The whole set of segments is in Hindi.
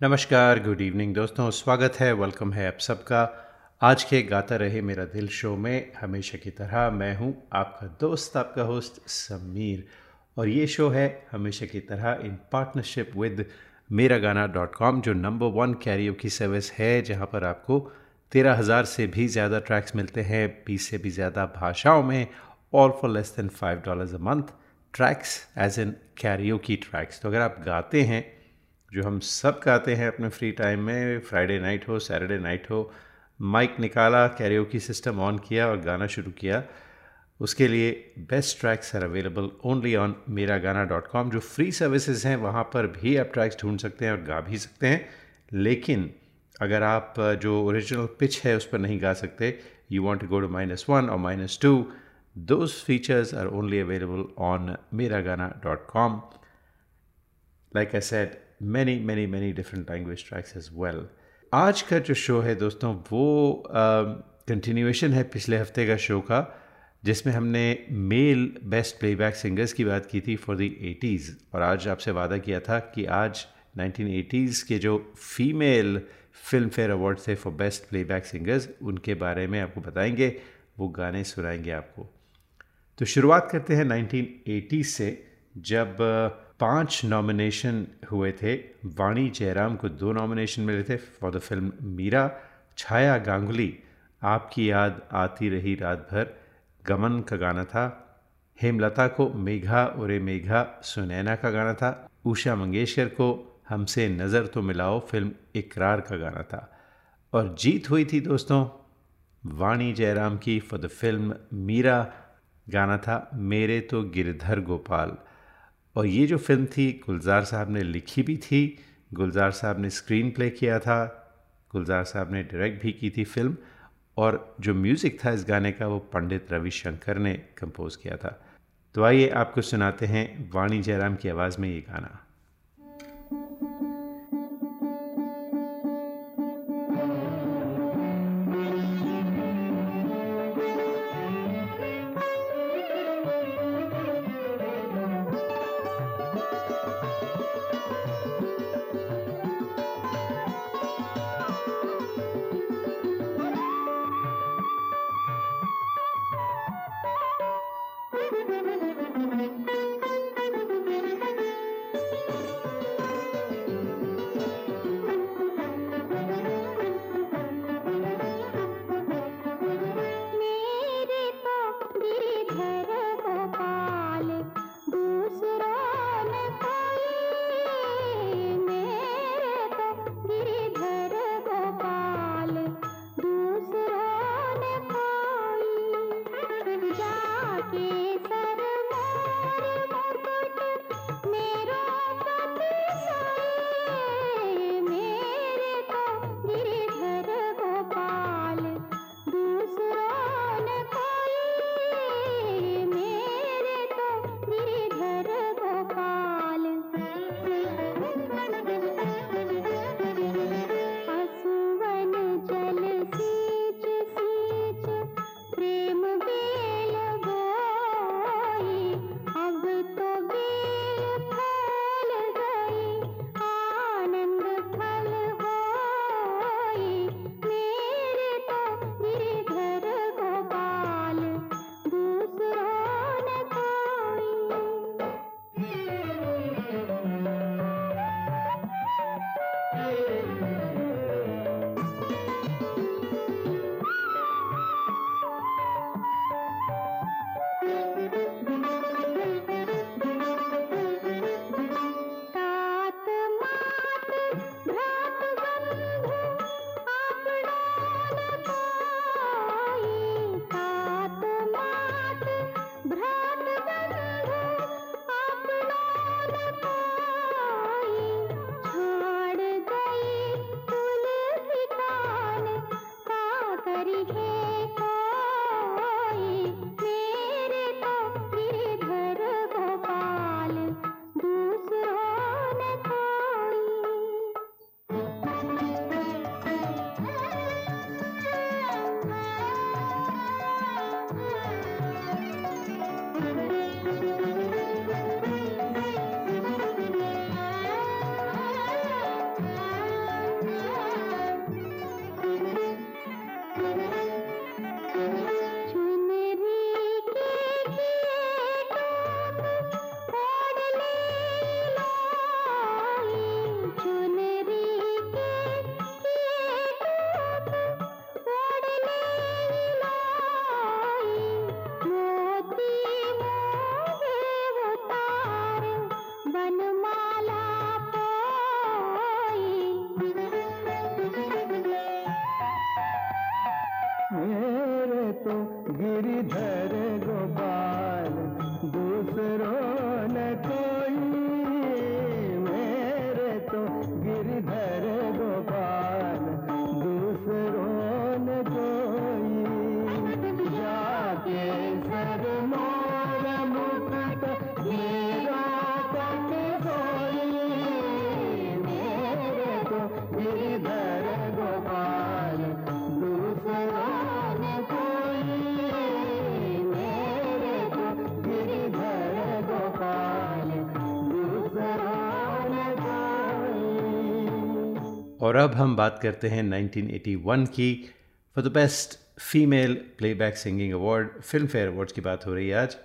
नमस्कार गुड इवनिंग दोस्तों, स्वागत है वेलकम है आप सबका। आज के गाता रहे मेरा दिल शो में, हमेशा की तरह मैं हूँ आपका दोस्त, आपका होस्ट समीर। और ये शो है हमेशा की तरह इन partnership with Mera Gaana dot com, जो नंबर वन कैरियो की सर्विस है, जहाँ पर आपको तेरह हज़ार से भी ज़्यादा ट्रैक्स मिलते हैं, बीस से भी ज़्यादा भाषाओं में all for less than five dollars a month tracks as an karaoke tracks तो अगर आप गाते हैं जो हम सब गाते हैं अपने फ्री टाइम में फ्राइडे नाइट हो सैटरडे नाइट हो माइक निकाला कैरियो की सिस्टम ऑन किया और गाना शुरू किया, उसके लिए best tracks are available only on Mera Gaana dot com जो फ्री सर्विसेज़ हैं, वहाँ पर भी आप ट्रैक्स ढूंढ सकते हैं और गा भी सकते हैं। लेकिन अगर आप जो ओरिजिनल पिच है, उस पर नहीं गा सकते you want to go to minus one और minus two those features are only available on Mera Gaana dot com like I said many many many different language tracks as well आज का जो शो है दोस्तों वो कंटिन्यूएशन uh, है पिछले हफ़्ते का शो का जिसमें हमने मेल बेस्ट प्लेबैक सिंगर्स की बात की थी फॉर द एटीज़ और आज आपसे वादा किया था कि आज 1980s के जो फीमेल फ़िल्म फेयर अवार्ड थे फॉर बेस्ट प्लेबैक सिंगर्स उनके बारे में आपको बताएँगे वो गाने सुनाएँगे आपको। तो शुरुआत करते हैं 1980 से जब पाँच नॉमिनेशन हुए थे। वाणी जयराम को दो नॉमिनेशन मिले थे। For the film Meera, Chhaya Ganguly, आपकी याद आती रही रात भर। गमन का गाना था। हेमलता को मेघा और मेघा, सुनैना का गाना था। उषा मंगेशकर को हमसे नज़र तो मिलाओ, फ़िल्म इकरार का गाना था। और जीत हुई थी दोस्तों, वाणी जयराम की फॉर द फ़िल्म मीरा गाना था। मेरे तो गिरधर गोपाल। और ये जो फ़िल्म थी, गुलजार साहब ने लिखी भी थी, गुलजार साहब ने स्क्रीन प्ले किया था, गुलजार साहब ने डायरेक्ट भी की थी फ़िल्म और जो म्यूज़िक था इस गाने का वो पंडित रविशंकर ने कंपोज़ किया था। तो आइए आपको सुनाते हैं वाणी जयराम की आवाज़ में ये गाना। और अब हम बात करते हैं 1981 की for the best female playback singing award Filmfare awards की बात हो रही है आज।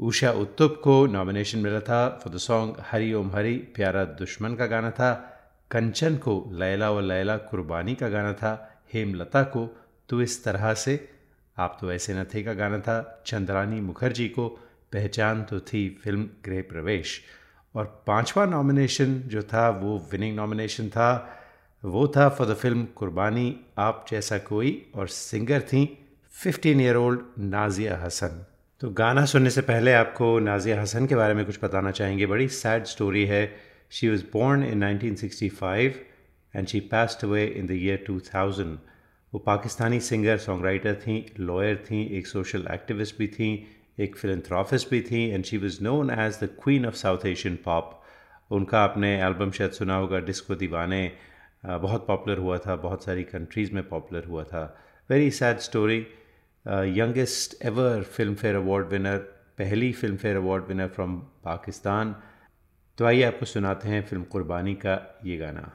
उषा उत्तुप को नॉमिनेशन मिला था for the song Hari Om Hari, Pyara Dushman का गाना था। कंचन को लैला व लैला कुर्बानी का गाना था। हेमलता को तो इस तरह से, आप तो ऐसे न थे का गाना था। चंद्रानी मुखर्जी को पहचान तो थी फ़िल्म गृह प्रवेश। और पांचवा नॉमिनेशन जो था, वो विनिंग नॉमिनेशन था। वो था फॉर द फ़िल्म कुर्बानी आप जैसा कोई, और सिंगर थी 15 ईयर ओल्ड नाजिया हसन तो गाना सुनने से पहले आपको नाजिया हसन के बारे में कुछ बताना चाहेंगे। बड़ी सैड स्टोरी है। She was born in 1965 and she passed away in the year 2000 वो पाकिस्तानी सिंगर सॉन्ग राइटर थी लॉयर थी, एक सोशल एक्टिविस्ट भी थी, एक फिलंथ्राफिस्ट भी थी and she was known as the queen of South Asian pop उनका आपने एल्बम शायद सुना होगा डिस्को दीवाने बहुत पॉपुलर हुआ था, बहुत सारी कंट्रीज़ में पॉपुलर हुआ था। Very sad story youngest ever Filmfare award winner पहली Filmfare award winner from Pakistan तो आइए आपको सुनाते हैं फ़िल्म कुर्बानी का ये गाना।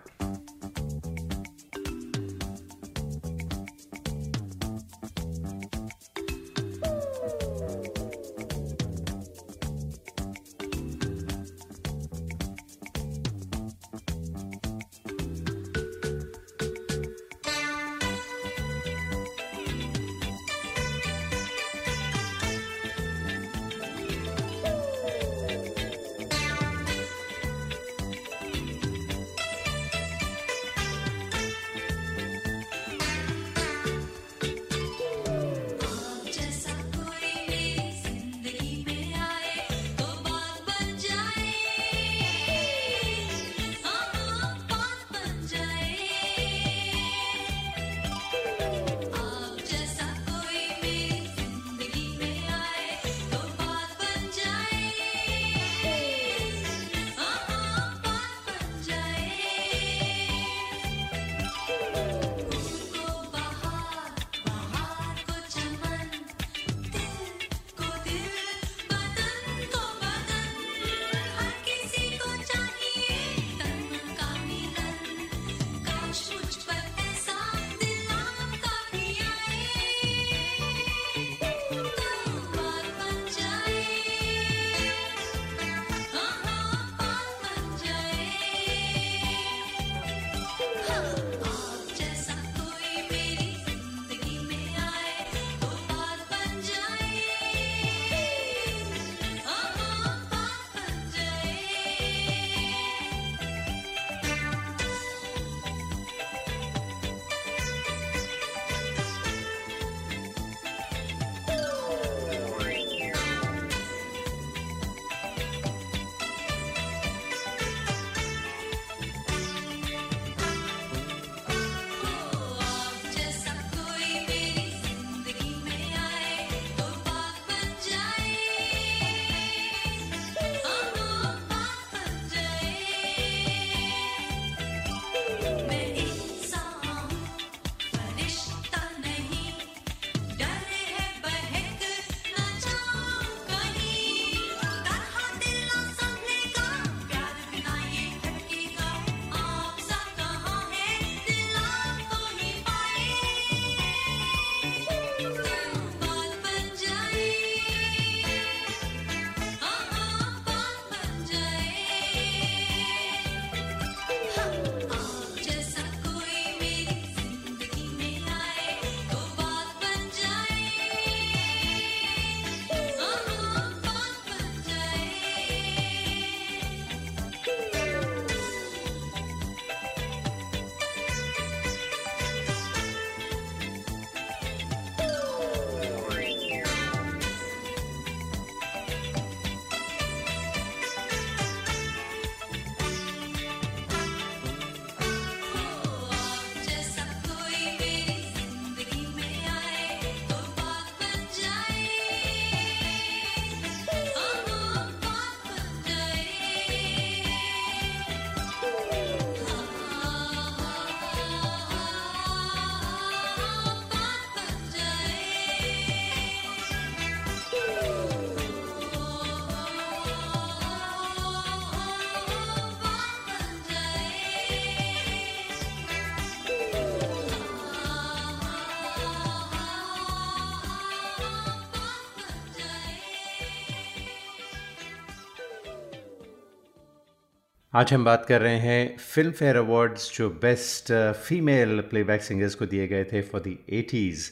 आज हम बात कर रहे हैं फ़िल्म फेयर अवार्ड्स जो बेस्ट फीमेल प्लेबैक सिंगर्स को दिए गए थे for the eighties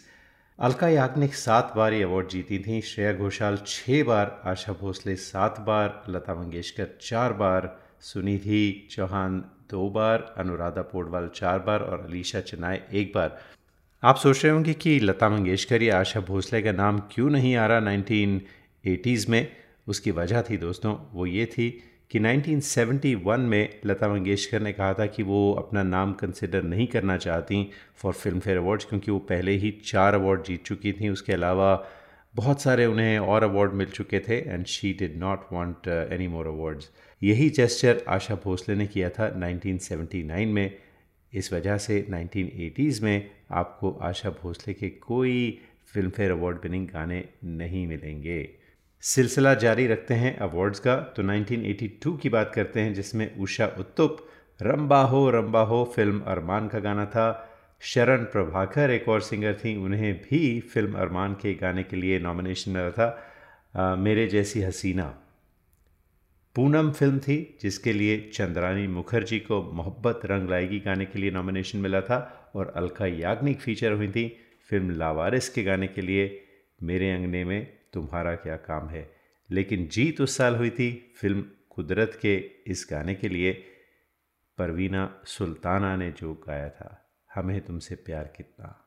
Alka Yagnik सात बार ये अवार्ड जीती थी। श्रेया घोषाल छः बार, आशा भोसले सात बार, लता मंगेशकर चार बार, सुनिधि चौहान दो बार, अनुराधा पोडवाल चार बार और अलीशा चनाए एक बार। आप सोच रहे होंगे कि लता मंगेशकर या आशा भोसले का नाम क्यों नहीं आ रहा नाइनटीन एटीज़ में? उसकी वजह थी दोस्तों, वो ये थी कि 1971 में लता मंगेशकर ने कहा था कि वो अपना नाम कंसिडर नहीं करना चाहती फॉर फ़िल्म फेयर अवार्ड्स क्योंकि वो पहले ही चार अवार्ड जीत चुकी थी। उसके अलावा बहुत सारे उन्हें और अवार्ड मिल चुके थे and she did not want any more awards यही जेस्चर आशा भोसले ने किया था 1979 में। इस वजह से 1980s में आपको आशा भोसले के कोई फ़िल्म फेयर अवार्ड विनिंग गाने नहीं मिलेंगे। सिलसिला जारी रखते हैं अवार्ड्स का। तो 1982 की बात करते हैं जिसमें उषा उत्तुप रंबा हो रंबा हो फ़िल्म अरमान का गाना था। शरण प्रभाकर एक और सिंगर थी उन्हें भी फ़िल्म अरमान के गाने के लिए नॉमिनेशन मिला था आ, मेरे जैसी हसीना। पूनम फ़िल्म थी जिसके लिए चंद्रानी मुखर्जी को मोहब्बत रंग लाएगी गाने के लिए नॉमिनेशन मिला था और अलका याग्निक फीचर हुई थी फ़िल्म लावारिस के गाने के लिए मेरे अंगने में तुम्हारा क्या काम है? लेकिन जीत उस साल हुई थी फ़िल्म कुदरत के इस गाने के लिए। परवीना सुल्ताना ने जो गाया था, हमें तुमसे प्यार कितना।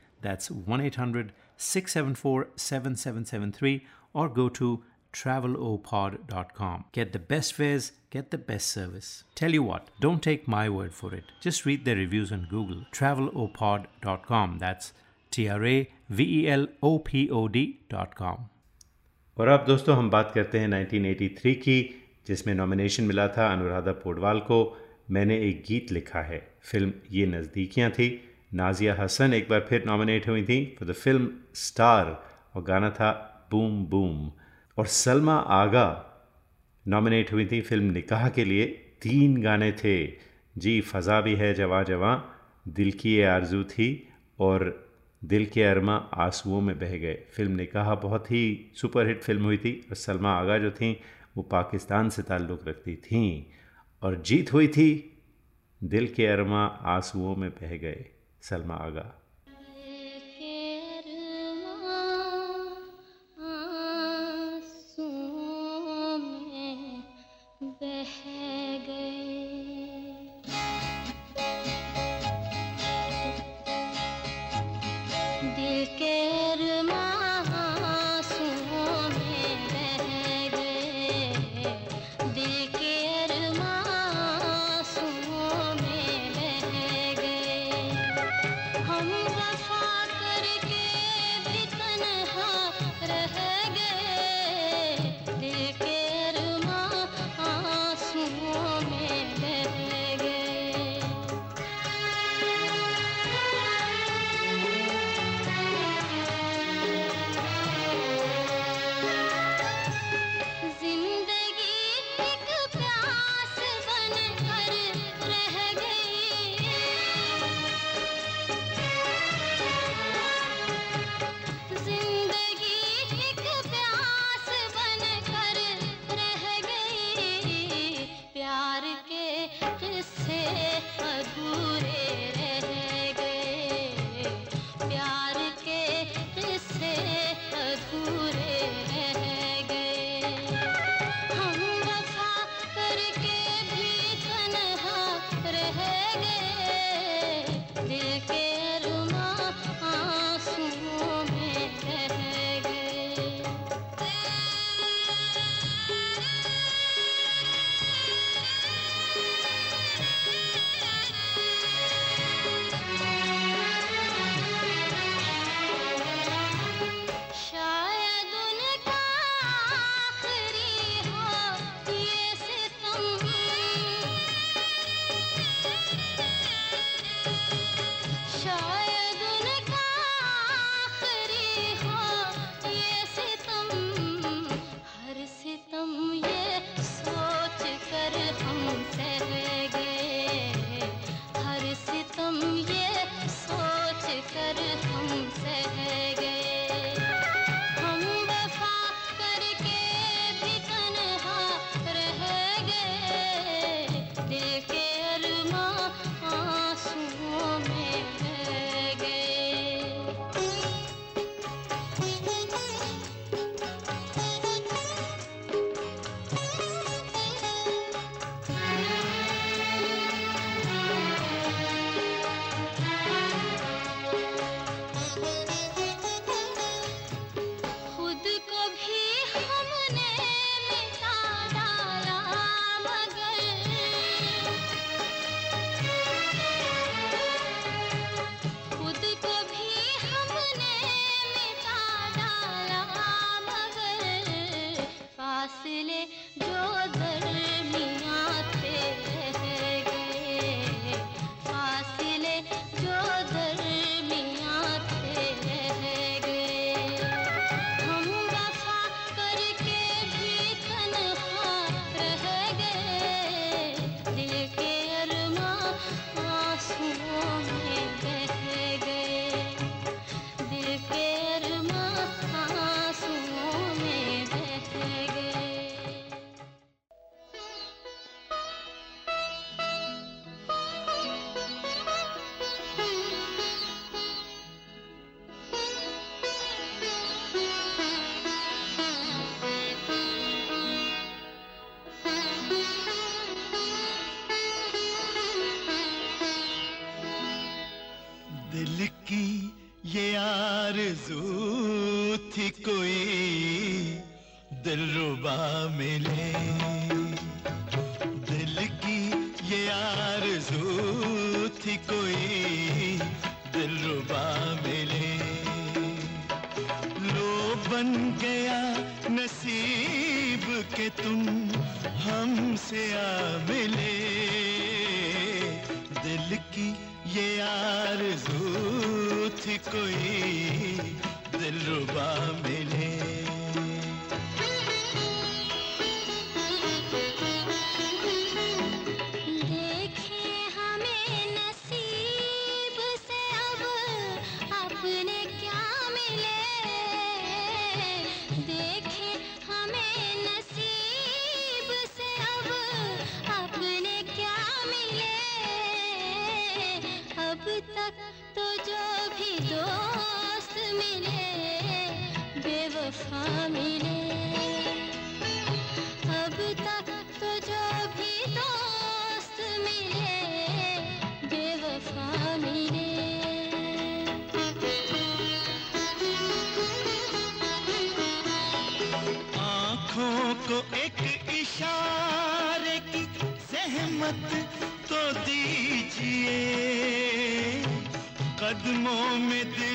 That's 1 800 674 7773 or go to travelopod.com. Get the best fares, get the best service. Tell you what, don't take my word for it. Just read their reviews on Google. travelopod.com. That's T R A V E L O P O D.com. और अब दोस्तों हम बात करते हैं 1983 की जिसमें नॉमिनेशन मिला था अनुराधा पोडवाल को मैंने एक गीत लिखा है फिल्म ये नज़दीकियाँ थी नाजिया हसन एक बार फिर नॉमिनेट हुई थी फॉर द फ़िल्म स्टार और गाना था बूम बूम और सलमा आगा नॉमिनेट हुई थी फ़िल्म निकाह के लिए। तीन गाने थे। जी फ़ज़ा भी है, जवा जवा, दिल की ये आरज़ू थी और दिल के अरमा आंसुओं में बह गए। फ़िल्म निकाह बहुत ही सुपरहिट फ़िल्म हुई थी और सलमा आगा जो थी, वो पाकिस्तान से ताल्लुक़ रखती थीं। और जीत हुई थी। दिल के अरमा आंसुओं में बह गए। सलमा आगा कदमों में दिल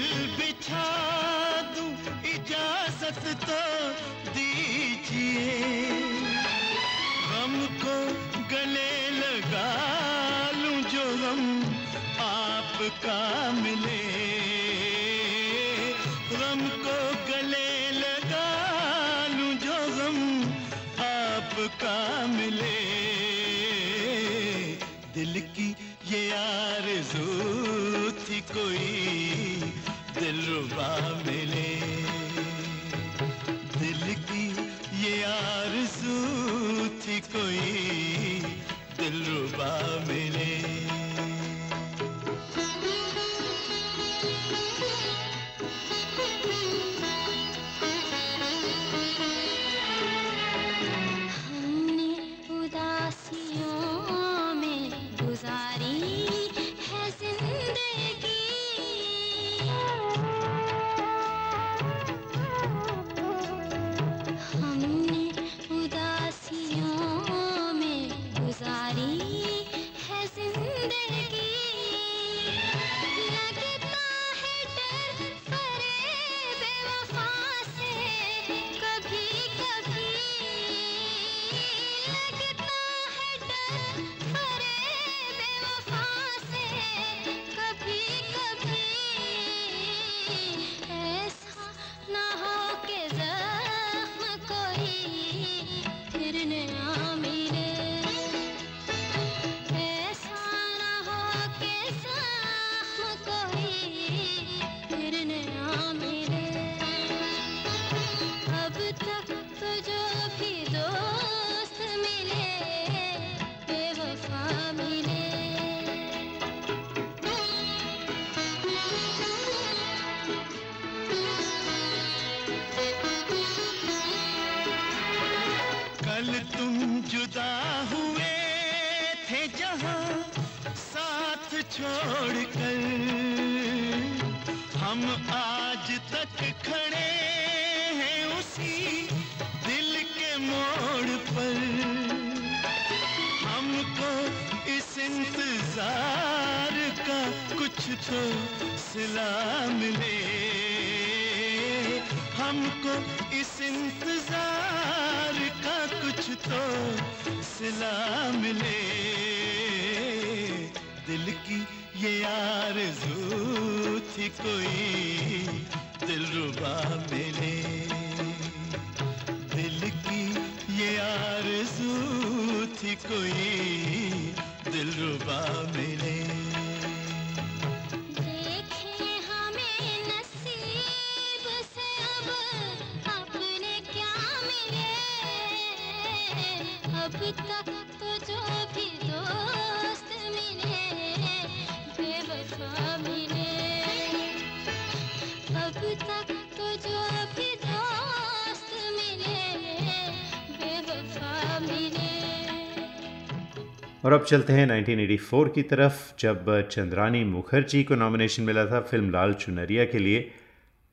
और अब चलते हैं 1984 की तरफ़, जब चंद्रानी मुखर्जी को नॉमिनेशन मिला था फ़िल्म लाल चुनरिया के लिए,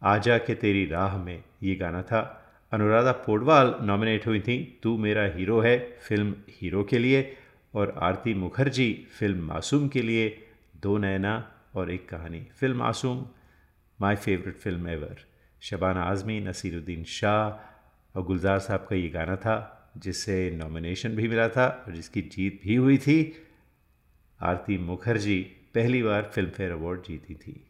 आजा के तेरी राह में ये गाना था। अनुराधा पोडवाल नॉमिनेट हुई थी, तू मेरा हीरो है, फ़िल्म हीरो के लिए, और आरती मुखर्जी फ़िल्म मासूम के लिए, दो नैना और एक कहानी, film Masoom my favourite film ever Shabana Azmi, Naseeruddin Shah और गुलजार साहब का ये गाना था। जिससे नॉमिनेशन भी मिला था और जिसकी जीत भी हुई थी, आरती मुखर्जी पहली बार फिल्मफेयर अवार्ड जीती थी।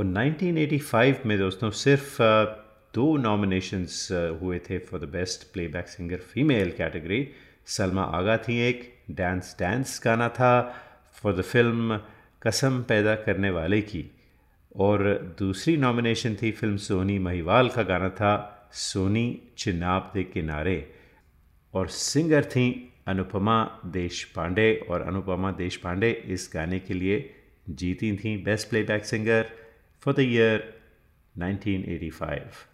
और 1985 में दोस्तों सिर्फ़ दो नॉमिनेशंस हुए थे for the best playback singer female category Salma Agha थी एक डांस डांस गाना था फॉर द फ़िल्म कसम पैदा करने वाले की। और दूसरी नॉमिनेशन थी फ़िल्म सोनी महिवाल का गाना था, सोनी चिनाब दे किनारे। और सिंगर थी अनुपमा देश पांडे और अनुपमा देश पांडे इस गाने के लिए जीती थी best playback singer for the year 1985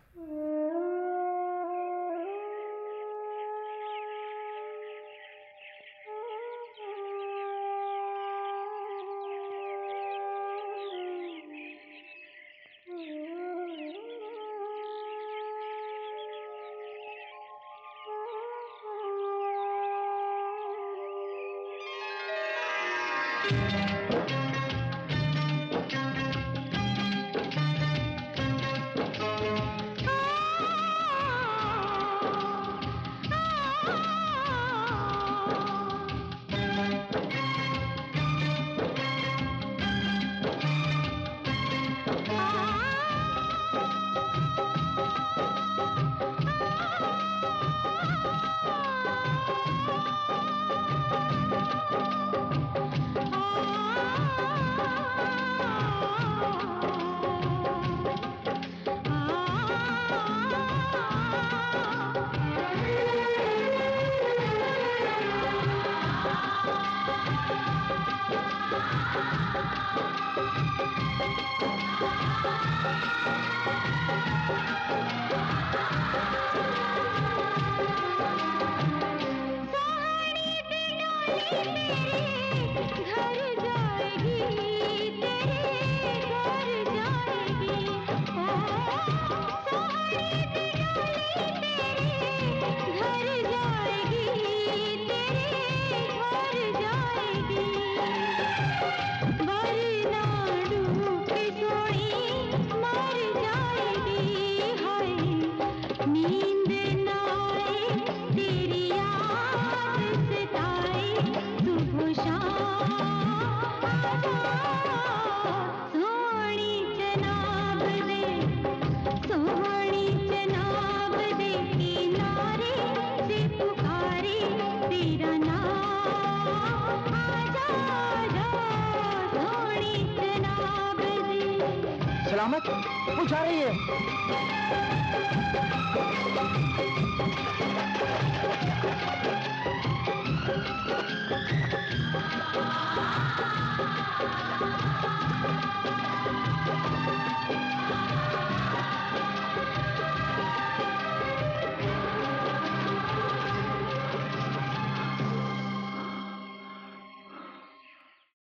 वो जा रही है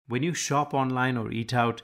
When you shop online or eat out,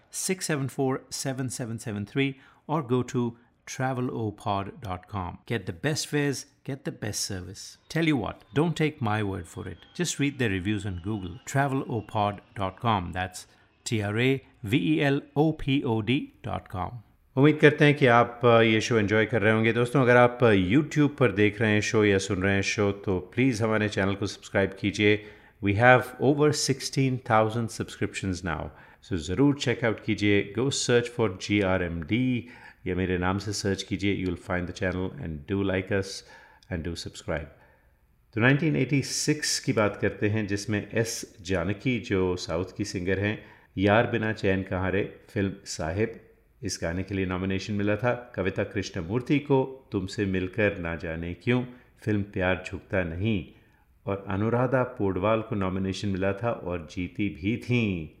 674 7773 or go to travelopod.com. Get the best fares, get the best service. Tell you what, don't take my word for it. Just read the reviews on Google. Travelopod.com. That's T R A V E L O P O D.com. उम्मीद करते हैं कि आप ये शो एंजॉय कर रहे होंगे दोस्तों अगर आप YouTube पर देख रहे हैं शो या सुन रहे हैं शो तो प्लीज़ हमारे चैनल को सब्सक्राइब कीजिए We have over 16,000 subscriptions now. So ज़रूर चेकआउट कीजिए go search for G R M D या मेरे नाम से सर्च कीजिए you will find the channel and do like us and do subscribe तो 1986 की बात करते हैं, जिसमें एस जानकी, जो साउथ की सिंगर हैं, यार बिना चैन कहाँ रे फ़िल्म साहिब। इस गाने के लिए नॉमिनेशन मिला था, कविता कृष्णमूर्ति को, तुमसे मिलकर ना जाने क्यों फ़िल्म प्यार झुकता नहीं। और अनुराधा पोडवाल को नॉमिनेशन मिला था, और जीती भी थी।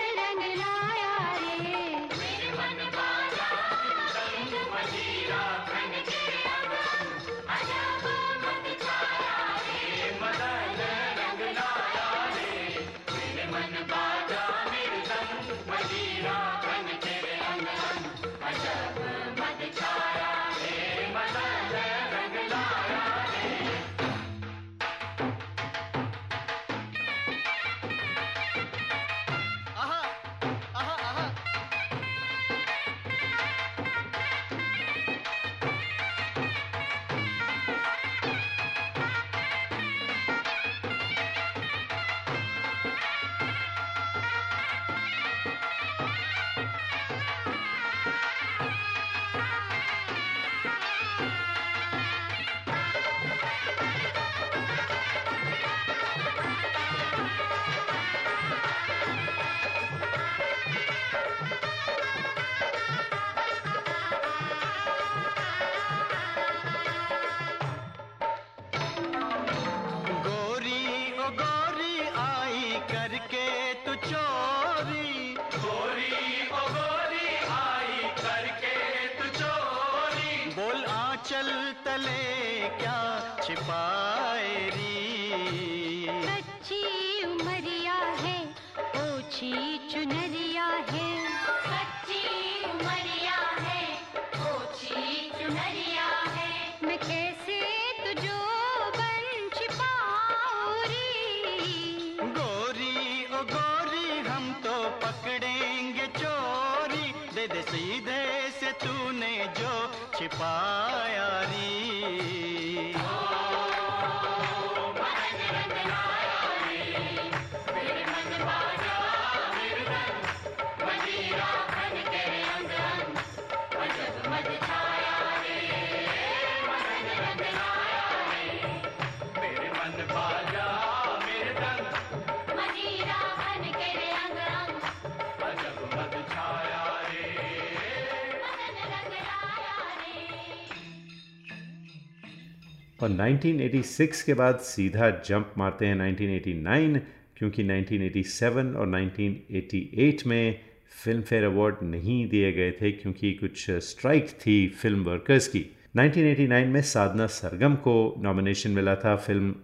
और 1986 के बाद सीधा जंप मारते हैं 1989 क्योंकि 1987 और 1988 में फ़िल्म फेयर अवार्ड नहीं दिए गए थे क्योंकि कुछ स्ट्राइक थी फ़िल्म वर्कर्स की। 1989 में साधना सरगम को नॉमिनेशन मिला था। फ़िल्म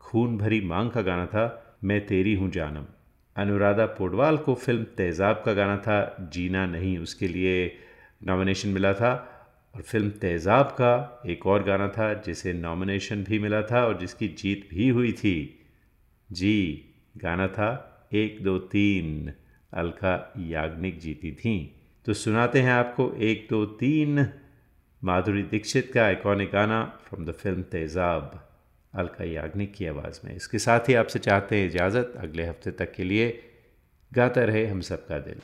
खून भरी मांग का गाना था, मैं तेरी हूँ जानम। अनुराधा पोडवाल को फ़िल्म तेज़ाब का गाना था, जीना नहीं उसके लिए नॉमिनेशन मिला था। और फ़िल्म तेज़ाब का एक और गाना था, जिसे नॉमिनेशन भी मिला था और जिसकी जीत भी हुई थी। जी, गाना था एक दो तीन। अलका याग्निक जीती थी। तो सुनाते हैं आपको एक दो तीन। माधुरी दीक्षित का आइकॉनिक गाना from the film Tezaab. Alka Yagnik की आवाज़ में। इसके साथ ही आपसे चाहते हैं इजाज़त। अगले हफ़्ते तक के लिए गाता रहे हम सबका दिल।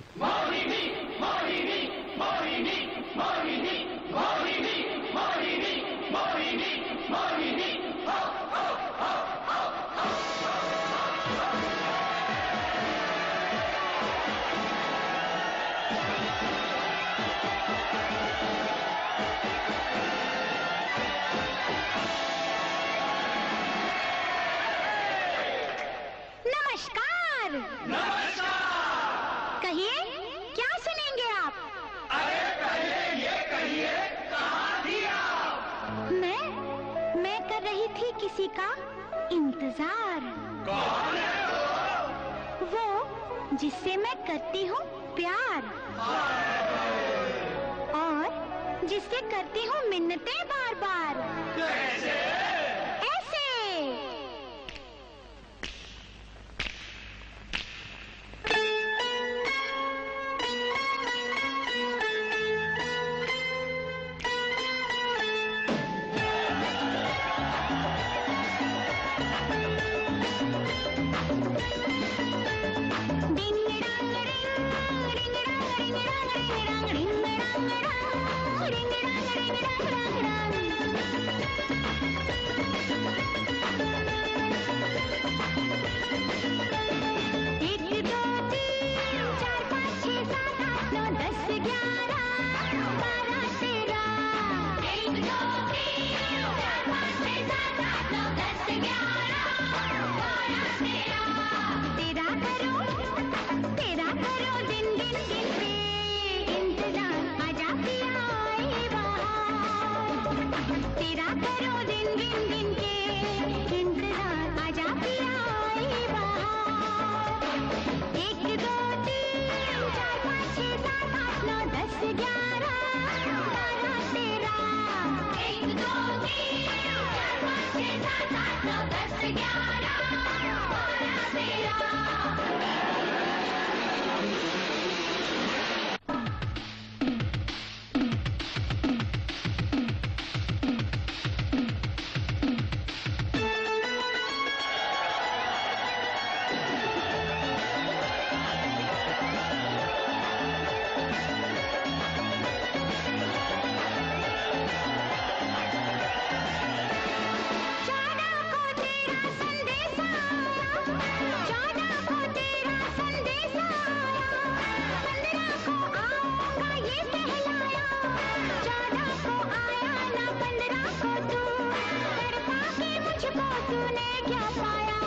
मुझको तूने क्या पाया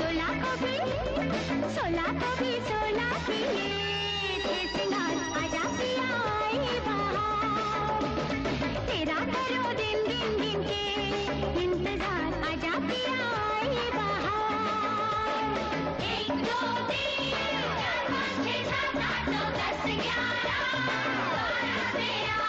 सोला को भी सोला को भी सोला की सिंगार आजा पिया आई बाहर तेरा करो दिन दिन दिन के इंतज़ार आजा पिया आई बाहर एक दो तीन चार पाँच छः सात आठ नौ दस ग्यारह बारह तेरह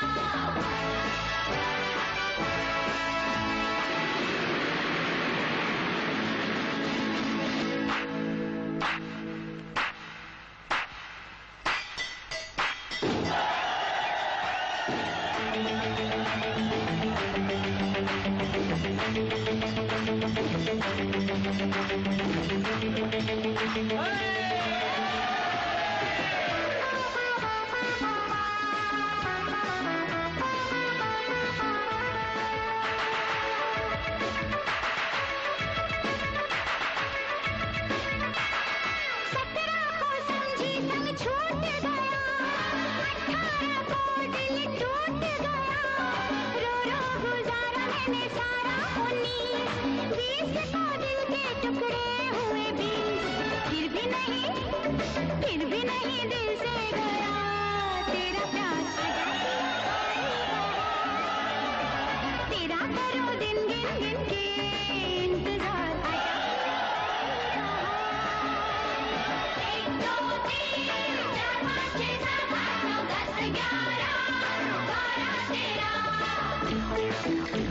好。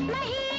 नहीं